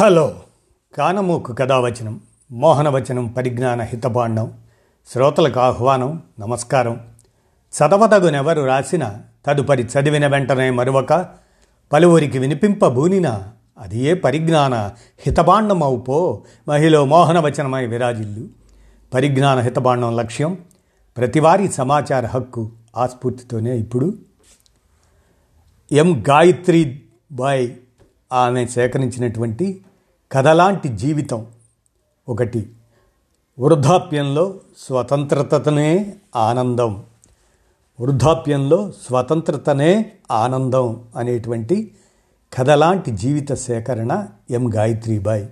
Hello. కానమూకు కథావచనం మోహనవచనం పరిజ్ఞాన హితబాండం శ్రోతలకు ఆహ్వానం నమస్కారం. చదవదగునెవరు రాసిన తదుపరి చదివిన వెంటనే మరొక పలువురికి వినిపింపబూనిన అది ఏ పరిజ్ఞాన హితబాండమవుపో మహిళ మోహనవచనమై విరాజిల్లు. పరిజ్ఞాన హితబాండం లక్ష్యం ప్రతివారీ సమాచార హక్కు ఆస్ఫూర్తితోనే ఇప్పుడు. ఎం గాయత్రి బాయ్ ఆమె సేకరించినటువంటి కథలాంటి జీవితం ఒకటి. వృద్ధాప్యంలో స్వతంత్రతనే ఆనందం. వృద్ధాప్యంలో స్వతంత్రతనే ఆనందం అనేటువంటి కథలాంటి జీవిత సేకరణ ఎం. గాయత్రీబాయ్.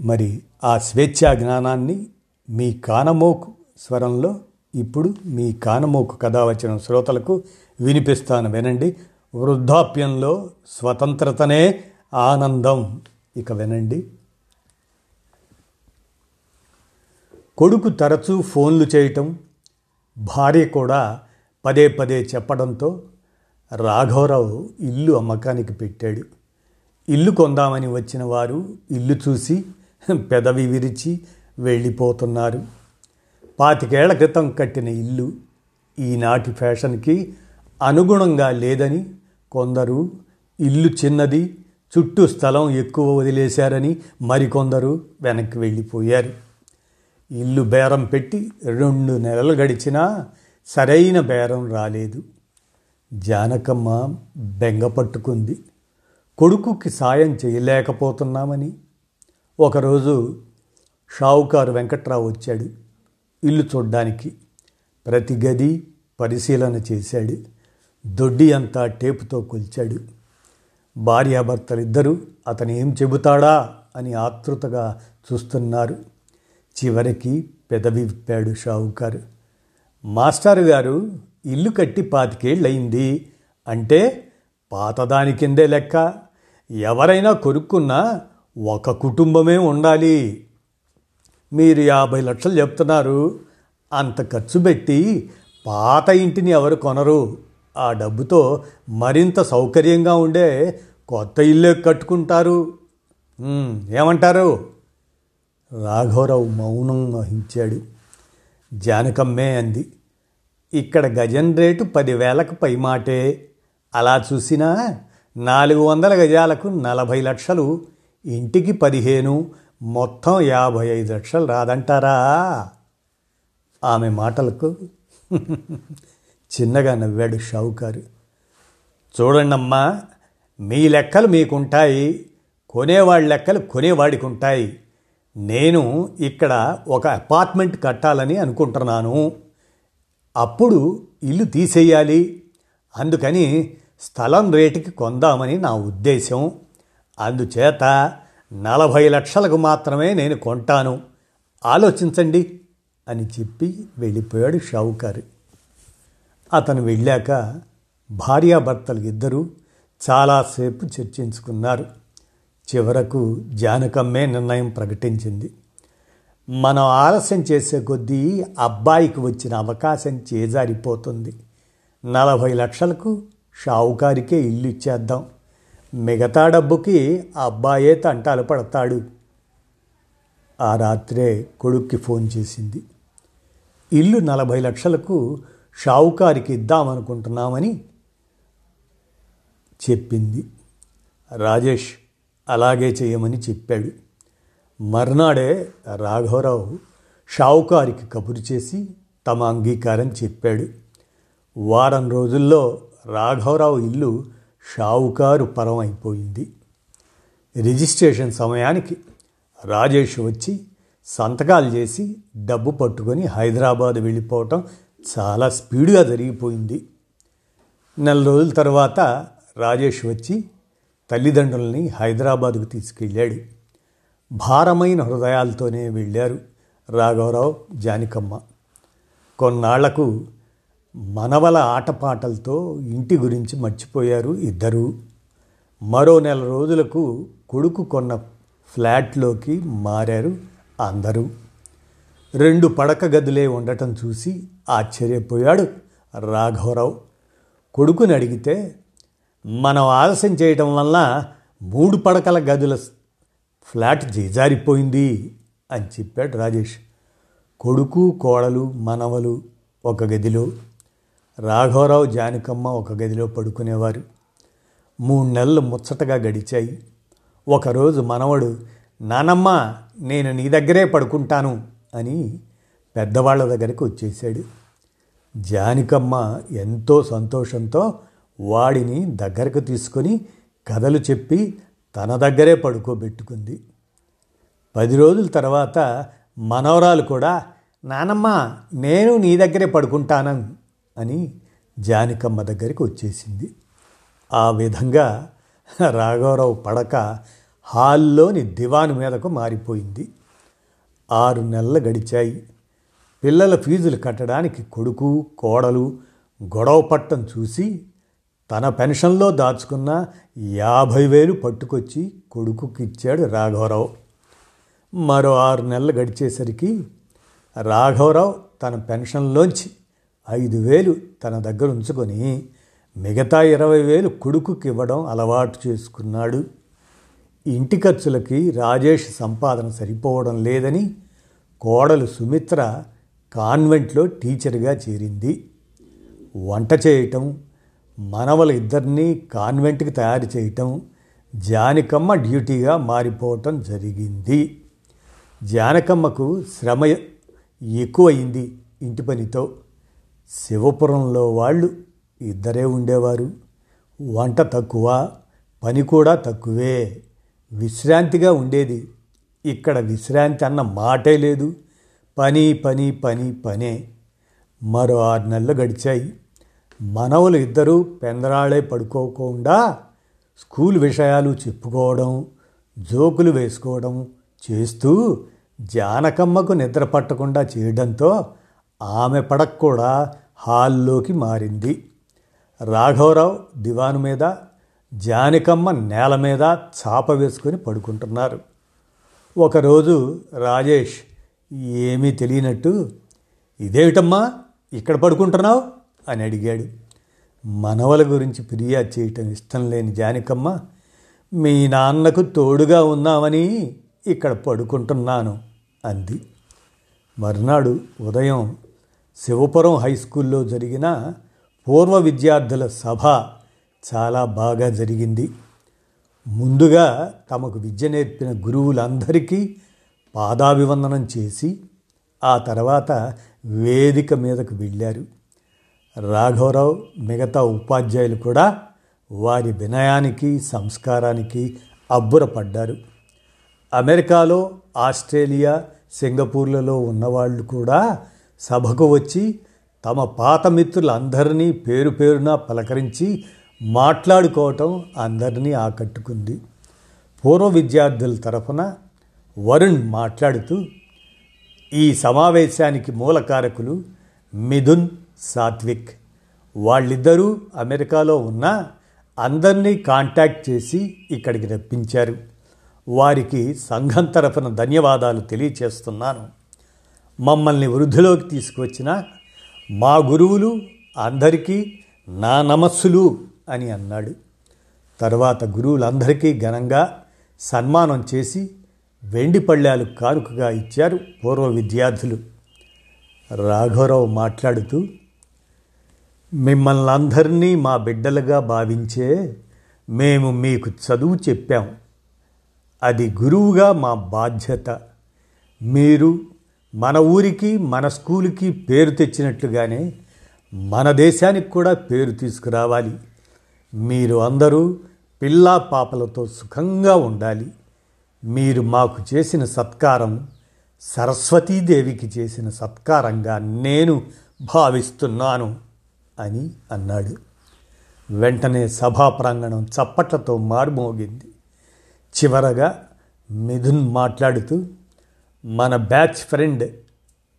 మరి ఆ స్వేచ్ఛా జ్ఞానాన్ని మీ కానమోకు స్వరంలో ఇప్పుడు మీ కానమోకు వచ్చిన శ్రోతలకు వినిపిస్తాను. వినండి. వృద్ధాప్యంలో స్వతంత్రతనే ఆనందం. ఇక వినండి. కొడుకు తరచూ ఫోన్లు చేయటం భార్య కూడా పదే పదే చెప్పడంతో రాఘవరావు ఇల్లు అమ్మకానికి పెట్టాడు. ఇల్లు కొందామని వచ్చిన వారు ఇల్లు చూసి పెదవి విరిచి వెళ్ళిపోతున్నారు. పాతికేళ్ళ క్రితం కట్టిన ఇల్లు ఈనాటి ఫ్యాషన్కి అనుగుణంగా లేదని కొందరు ఇల్లు చిన్నది చుట్టూ స్థలం ఎక్కువ వదిలేశారని మరికొందరు వెనక్కి వెళ్ళిపోయారు. ఇల్లు బేరం పెట్టి రెండు నెలలు గడిచినా సరైన బేరం రాలేదు. జానకమ్మ బెంగ పట్టుకుంది. కొడుకుకి సాయం చేయలేకపోతున్నామని. ఒకరోజు షావుకారు వెంకట్రావు వచ్చాడు. ఇల్లు చూడ్డానికి ప్రతి గది పరిశీలన చేశాడు. దొడ్డి అంతా టేపుతో కొలిచాడు. భార్యాభర్తలిద్దరూ అతను ఏం చెబుతాడా? అని ఆతృతగా చూస్తున్నారు. చివరికి పెదవి విప్పాడు షావుకారు. మాస్టారు గారు ఇల్లు కట్టి పాతికేళ్ళయింది. అంటే పాతదాని కిందే లెక్క. ఎవరైనా కొనుక్కున్నా ఒక కుటుంబమే ఉండాలి. మీరు యాభై లక్షలు చెప్తున్నారు. అంత ఖర్చు పెట్టి పాత ఇంటిని ఎవరు కొనరు. ఆ డబ్బుతో మరింత సౌకర్యంగా ఉండే కొత్త ఇల్లు కట్టుకుంటారు. ఏమంటారు? రాఘవరావు మౌనం వహించాడు. జానకమ్మే అంది. ఇక్కడ గజం రేటు పదివేలకు పైమాటే అలా చూసినా నాలుగు వందల గజాలకు నలభై లక్షలు. ఇంటికి పదిహేను మొత్తం యాభై ఐదు లక్షలు రాదంటారా? ఆమె మాటలకు చిన్నగా నవ్వాడు షావుకారు. చూడండమ్మా మీ లెక్కలు మీకుంటాయి కొనేవాడి లెక్కలు కొనేవాడికి ఉంటాయి నేను ఇక్కడ ఒక అపార్ట్మెంట్ కట్టాలని అనుకుంటున్నాను. అప్పుడు ఇల్లు తీసేయాలి. అందుకని స్థలం రేటుకి కొందామని నా ఉద్దేశం. అందుచేత నలభై లక్షలకు మాత్రమే నేను కొంటాను. ఆలోచించండి అని చెప్పి వెళ్ళిపోయాడు షావుకారు. అతను వెళ్ళాక భార్యాభర్తలు ఇద్దరూ చాలాసేపు చర్చించుకున్నారు. చివరకు జానకమ్మే నిర్ణయం ప్రకటించింది. మనం ఆలస్యం చేసే కొద్దీ అబ్బాయికి వచ్చిన అవకాశం చేజారిపోతుంది. నలభై లక్షలకు షావుకారికే ఇల్లు ఇచ్చేద్దాం మిగతా డబ్బుకి ఆ అబ్బాయే తంటాలు పడతాడు. ఆ రాత్రే కొడుక్కి ఫోన్ చేసింది. ఇల్లు నలభై లక్షలకు షావుకారికి ఇద్దామనుకుంటున్నామని చెప్పింది. రాజేష్ అలాగే చేయమని చెప్పాడు. మర్నాడే రాఘవరావు షావుకారికి కబురు చేసి తమ అంగీకారం చెప్పాడు. వారం రోజుల్లో రాఘవరావు ఇల్లు షావుకారు పరం అయిపోయింది రిజిస్ట్రేషన్ సమయానికి రాజేష్ వచ్చి సంతకాలు చేసి డబ్బు పట్టుకొని హైదరాబాద్ వెళ్ళిపోవటం చాలా స్పీడ్గా జరిగిపోయింది. నెల రోజుల తర్వాత రాజేష్ వచ్చి తల్లిదండ్రుల్ని హైదరాబాద్కు తీసుకెళ్ళాడు. భారమైన హృదయాలతోనే వెళ్ళారు రాఘవరావు జానికమ్మ. కొన్నాళ్ళకు మనవల ఆటపాటలతో ఇంటి గురించి మర్చిపోయారు ఇద్దరూ. మరో నెల రోజులకు కొడుకు కొన్న ఫ్లాట్లోకి మారారు అందరూ. రెండు పడక గదులే ఉండటం చూసి ఆశ్చర్యపోయాడు రాఘవరావు. కొడుకుని అడిగితే మనం ఆలస్యం చేయటం వల్ల మూడు పడకల గదుల ఫ్లాట్ జీజారిపోయింది అని చెప్పాడు రాజేష్. కొడుకు కోడలు మనవలు ఒక గదిలో రాఘవరావు జానకమ్మ ఒక గదిలో పడుకునేవారు. మూడు నెలలు ముచ్చటగా గడిచాయి. ఒకరోజు మనవడు నానమ్మ నేను నీ దగ్గరే పడుకుంటాను అని పెద్దవాళ్ళ దగ్గరికి వచ్చేసాడు జానికమ్మ ఎంతో సంతోషంతో వాడిని దగ్గరకు తీసుకొని కథలు చెప్పి తన దగ్గరే పడుకోబెట్టుకుంది. పది రోజుల తర్వాత మనవరాలు కూడా నానమ్మ నేను నీ దగ్గరే పడుకుంటాను అని జానికమ్మ దగ్గరికి వచ్చేసింది. ఆ విధంగా రాఘవరావు పడక హాల్లోని దివాను మీదకు మారిపోయింది. ఆరు నెలలు గడిచాయి. పిల్లల ఫీజులు కట్టడానికి కొడుకు కోడలు గొడవ పట్టం చూసి తన పెన్షన్లో దాచుకున్న యాభై వేలు పట్టుకొచ్చి కొడుకుకి ఇచ్చాడు రాఘవరావు. మరో ఆరు నెలలు గడిచేసరికి రాఘవరావు తన పెన్షన్లోంచి ఐదు వేలు తన దగ్గర ఉంచుకొని మిగతా ఇరవై వేలు కొడుకుకి ఇవ్వడం అలవాటు చేసుకున్నాడు. ఇంటి ఖర్చులకి రాజేష్ సంపాదన సరిపోవడం లేదని కోడలు సుమిత్ర కాన్వెంట్లో టీచర్గా చేరింది. వంట చేయటం మనవల ఇద్దరినీ కాన్వెంట్కి తయారు చేయటం జానకమ్మ డ్యూటీగా మారిపోవటం జరిగింది. జానకమ్మకు శ్రమ ఎక్కువయింది ఇంటి పనితో. శివపురంలో వాళ్ళు ఇద్దరే ఉండేవారు. వంట తక్కువ పని కూడా తక్కువే. విశ్రాంతిగా ఉండేది. ఇక్కడ విశ్రాంతి అన్న మాటే లేదు. పని పని పని పనే. మరో ఆరు నెలలు గడిచాయి. మనవలు ఇద్దరూ పెందరాళే పడుకోకుండా స్కూల్ విషయాలు చెప్పుకోవడం జోకులు వేసుకోవడం చేస్తూ జానకమ్మకు నిద్ర పట్టకుండా చేయడంతో ఆమె పడక కూడా హాల్లోకి మారింది. రాఘవరావు దివాను మీద జానకమ్మ నేల మీద చాప వేసుకొని పడుకుంటున్నారు. ఒకరోజు రాజేష్ ఏమీ తెలియనట్టు ఇదేమిటమ్మా ఇక్కడ పడుకుంటున్నావు? అని అడిగాడు. మనవల గురించి ఫిర్యాదు చేయటం ఇష్టం లేని జానకమ్మ మీ నాన్నకు తోడుగా ఉన్నామని ఇక్కడ పడుకుంటున్నాను అంది. మర్నాడు ఉదయం శివపురం హై స్కూల్లో జరిగిన పూర్వ విద్యార్థుల సభ చాలా బాగా జరిగింది. ముందుగా తమకు విద్య నేర్పిన గురువులందరికీ పాదాభివందనం చేసి ఆ తర్వాత వేదిక మీదకు వెళ్ళారు. రాఘవరావు మిగతా ఉపాధ్యాయులు కూడా వారి వినయానికి సంస్కారానికి అబ్బురపడ్డారు. అమెరికాలో ఆస్ట్రేలియా సింగపూర్లలో ఉన్నవాళ్ళు కూడా సభకు వచ్చి తమ పాత మిత్రులందరినీ పేరు పేరున పలకరించి మాట్లాడుకోవటం అందరినీ ఆకట్టుకుంది. పూర్వ విద్యార్థుల తరఫున వరుణ్ మాట్లాడుతూ ఈ సమావేశానికి మూలకారకులు మిథున్ సాత్విక్. వాళ్ళిద్దరూ అమెరికాలో ఉన్న అందరినీ కాంటాక్ట్ చేసి ఇక్కడికి రప్పించారు. వారికి సంఘం తరఫున ధన్యవాదాలు తెలియచేస్తున్నాను. మమ్మల్ని వృద్ధిలోకి తీసుకువచ్చిన మా గురువులు అందరికీ నా నమస్సులు అని అన్నాడు. తర్వాత గురువులందరికీ ఘనంగా సన్మానం చేసి వెండి పళ్ళాలు కానుకగా ఇచ్చారు పూర్వ విద్యార్థులు. రాఘవరావు మాట్లాడుతూ మిమ్మల్ని అందరినీ మా బిడ్డలుగా భావించే మేము మీకు చదువు చెప్పాం. అది గురువుగా మా బాధ్యత. మీరు మన ఊరికి మన స్కూలుకి పేరు తెచ్చినట్లుగానే మన దేశానికి కూడా పేరు తీసుకురావాలి. మీరు అందరూ పిల్లా పాపలతో సుఖంగా ఉండాలి. మీరు మాకు చేసిన సత్కారం సరస్వతీదేవికి చేసిన సత్కారంగా నేను భావిస్తున్నాను. అని అన్నాడు. వెంటనే సభా ప్రాంగణం చప్పట్లతో మారుమోగింది. చివరగా మిథున్ మాట్లాడుతూ మన బ్యాచ్ ఫ్రెండ్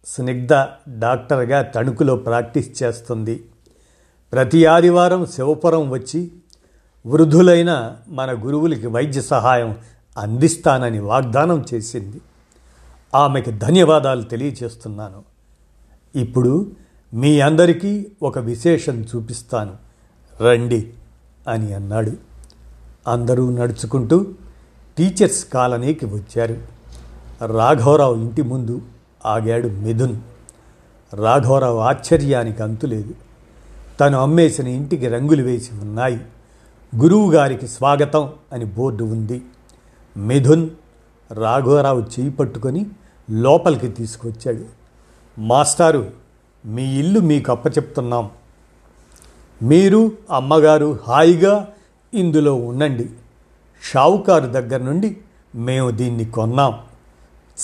స్నిగ్ధ డాక్టర్గా తణుకులో ప్రాక్టీస్ చేస్తుంది. ప్రతి ఆదివారం శివపురం వచ్చి వృద్ధులైన మన గురువులకి వైద్య సహాయం అందిస్తానని వాగ్దానం చేసింది. ఆమెకి ధన్యవాదాలు తెలియచేస్తున్నాను ఇప్పుడు మీ అందరికీ ఒక విశేషం చూపిస్తాను. రండి అని అన్నాడు. అందరూ నడుచుకుంటూ టీచర్స్ కాలనీకి వచ్చారు. రాఘవరావు ఇంటి ముందు ఆగాడు మిథున్. రాఘవరావు ఆశ్చర్యానికి అంతులేదు. తను అమ్మేసిన ఇంటికి రంగులు వేసి ఉన్నాయి. గురువు గారికి స్వాగతం అని బోర్డు ఉంది. మిథున్ రాఘవరావు చేయి పట్టుకొని లోపలికి తీసుకొచ్చాడు. మాస్టారు మీ ఇల్లు మీకు అప్పచెప్తున్నాం. మీరు అమ్మగారు హాయిగా ఇందులో ఉండండి. షావుకారు దగ్గర నుండి మేము దీన్ని కొన్నాం.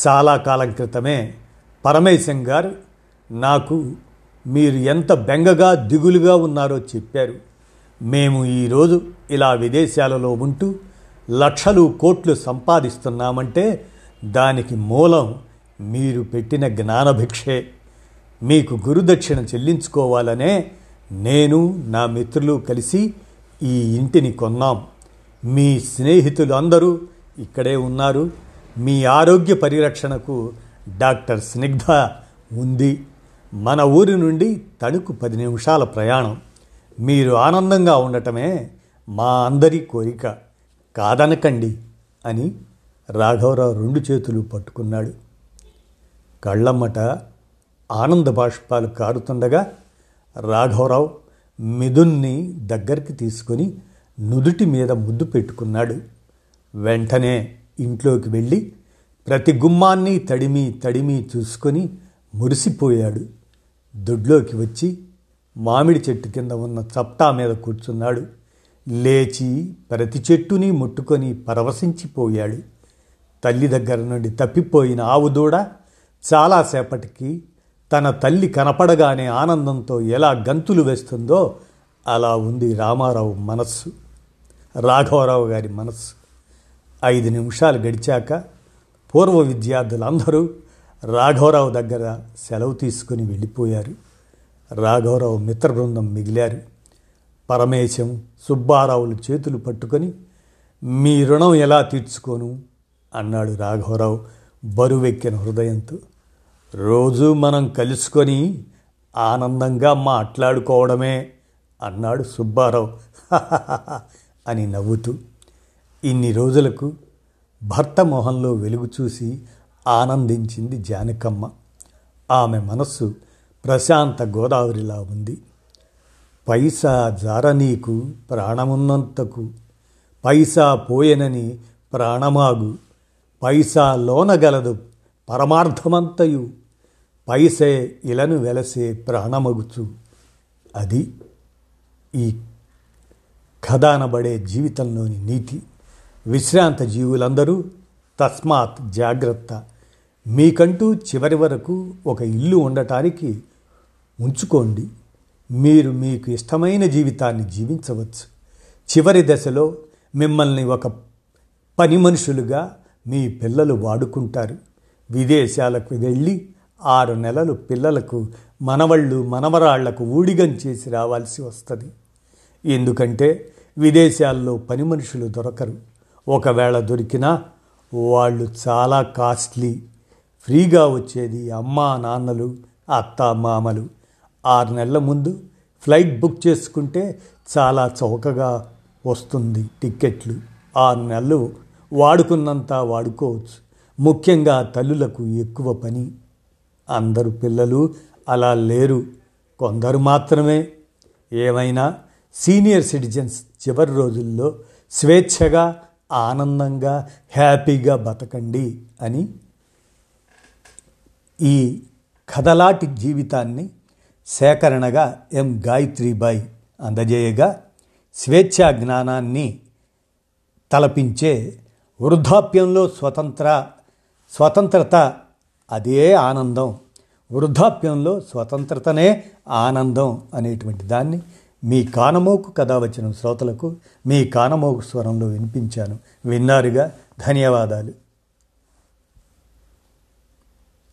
చాలా కాలం క్రితమే పరమేశం గారు నాకు మీరు ఎంత బెంగగా దిగులుగా ఉన్నారో చెప్పారు. మేము ఈరోజు ఇలా విదేశాలలో ఉంటూ లక్షలు కోట్లు సంపాదిస్తున్నామంటే దానికి మూలం మీరు పెట్టిన జ్ఞానభిక్షే. మీకు గురుదక్షిణ చెల్లించుకోవాలనే నేను నా మిత్రులు కలిసి ఈ ఇంటిని కొన్నాం. మీ స్నేహితులు అందరూ ఇక్కడే ఉన్నారు. మీ ఆరోగ్య పరిరక్షణకు డాక్టర్ స్నిగ్ధ ఉంది. మన ఊరి నుండి తణుకు పది నిమిషాల ప్రయాణం. మీరు ఆనందంగా ఉండటమే మా అందరి కోరిక. కాదనకండి అని రాఘవరావు రెండు చేతులు పట్టుకున్నాడు. కళ్ళమ్మట ఆనంద బాష్పాలు కారుతుండగా రాఘవరావు మిథున్ని దగ్గరికి తీసుకొని నుదుటి మీద ముద్దు పెట్టుకున్నాడు. వెంటనే ఇంట్లోకి వెళ్ళి ప్రతి గుమ్మాన్ని తడిమి తడిమి చూసుకొని మురిసిపోయాడు. దొడ్లోకి వచ్చి మామిడి చెట్టు కింద ఉన్న చప్టా మీద కూర్చున్నాడు. లేచి ప్రతి చెట్టుని ముట్టుకొని పరవశించిపోయాడు. తల్లి దగ్గర నుండి తప్పిపోయిన ఆవు దూడ చాలాసేపటికి తన తల్లి కనపడగానే ఆనందంతో ఎలా గంతులు వేస్తుందో అలా ఉంది రామారావు మనస్సు. రాఘవరావు గారి మనస్సు. ఐదు నిమిషాలు గడిచాక పూర్వ విద్యార్థులందరూ రాఘవరావు దగ్గర సెలవు తీసుకుని వెళ్ళిపోయారు. రాఘవరావు మిత్ర బృందం మిగిలారు. పరమేశం సుబ్బారావులు చేతులు పట్టుకొని మీ రుణం ఎలా తీర్చుకోను? అన్నాడు రాఘవరావు బరువెక్కిన హృదయంతో. రోజు మనం కలుసుకొని ఆనందంగా మాట్లాడుకోవడమే అన్నాడు సుబ్బారావు. అని నవ్వుతూ ఇన్ని రోజులకు భర్త మొహంలో వెలుగు చూసి ఆనందించింది జానకమ్మ. ఆమె మనస్సు ప్రశాంత గోదావరిలా ఉంది. పైసా జారనీకు ప్రాణమున్నంతకు పైసా పోయెనని ప్రాణమాగు పైసా లోనగలదు పరమార్థమంతయు. పైసే ఇలను వెలసే ప్రాణమగుచు. అది ఈ కథానబడే జీవితంలోని నీతి. విశ్రాంత జీవులందరూ తస్మాత్ జాగ్రత్త. మీకంటూ చివరి వరకు ఒక ఇల్లు ఉండటానికి ఉంచుకోండి. మీరు మీకు ఇష్టమైన జీవితాన్ని జీవించవచ్చు. చివరి దశలో మిమ్మల్ని ఒక పని మనుషులుగా మీ పిల్లలు వాడుకుంటారు. విదేశాలకు వెళ్ళి ఆరు నెలలు పిల్లలకు మనవళ్ళు మనవరాళ్ళకు ఊడిగం చేసి రావాల్సి వస్తుంది. ఎందుకంటే విదేశాల్లో పని మనుషులు దొరకరు. ఒకవేళ దొరికినా వాళ్ళు చాలా కాస్ట్లీ. ఫ్రీగా వచ్చేది అమ్మా నాన్నలు అత్త మామలు. ఆరు నెలల ముందు ఫ్లైట్ బుక్ చేసుకుంటే చాలా చౌకగా వస్తుంది టిక్కెట్లు. ఆరు నెలలు వాడుకున్నంత వాడుకోవచ్చు. ముఖ్యంగా తల్లులకు ఎక్కువ పని. అందరు పిల్లలు అలా లేరు. కొందరు మాత్రమే. ఏమైనా సీనియర్ సిటిజన్స్ చివరి రోజుల్లో స్వేచ్ఛగా ఆనందంగా హ్యాపీగా బతకండి అని ఈ కథలాటి జీవితాన్ని సేకరణగా ఎం గాయత్రిబాయి అందజేయగా స్వేచ్ఛా జ్ఞానాన్ని తలపించే వృద్ధాప్యంలో స్వతంత్ర స్వతంత్రత అదే ఆనందం. వృద్ధాప్యంలో స్వతంత్రతనే ఆనందం అనేటువంటి దాన్ని మీ కానమోకు కథ వచ్చిన శ్రోతలకు మీ కానమోకు స్వరంలో వినిపించాను. విన్నారుగా? ధన్యవాదాలు.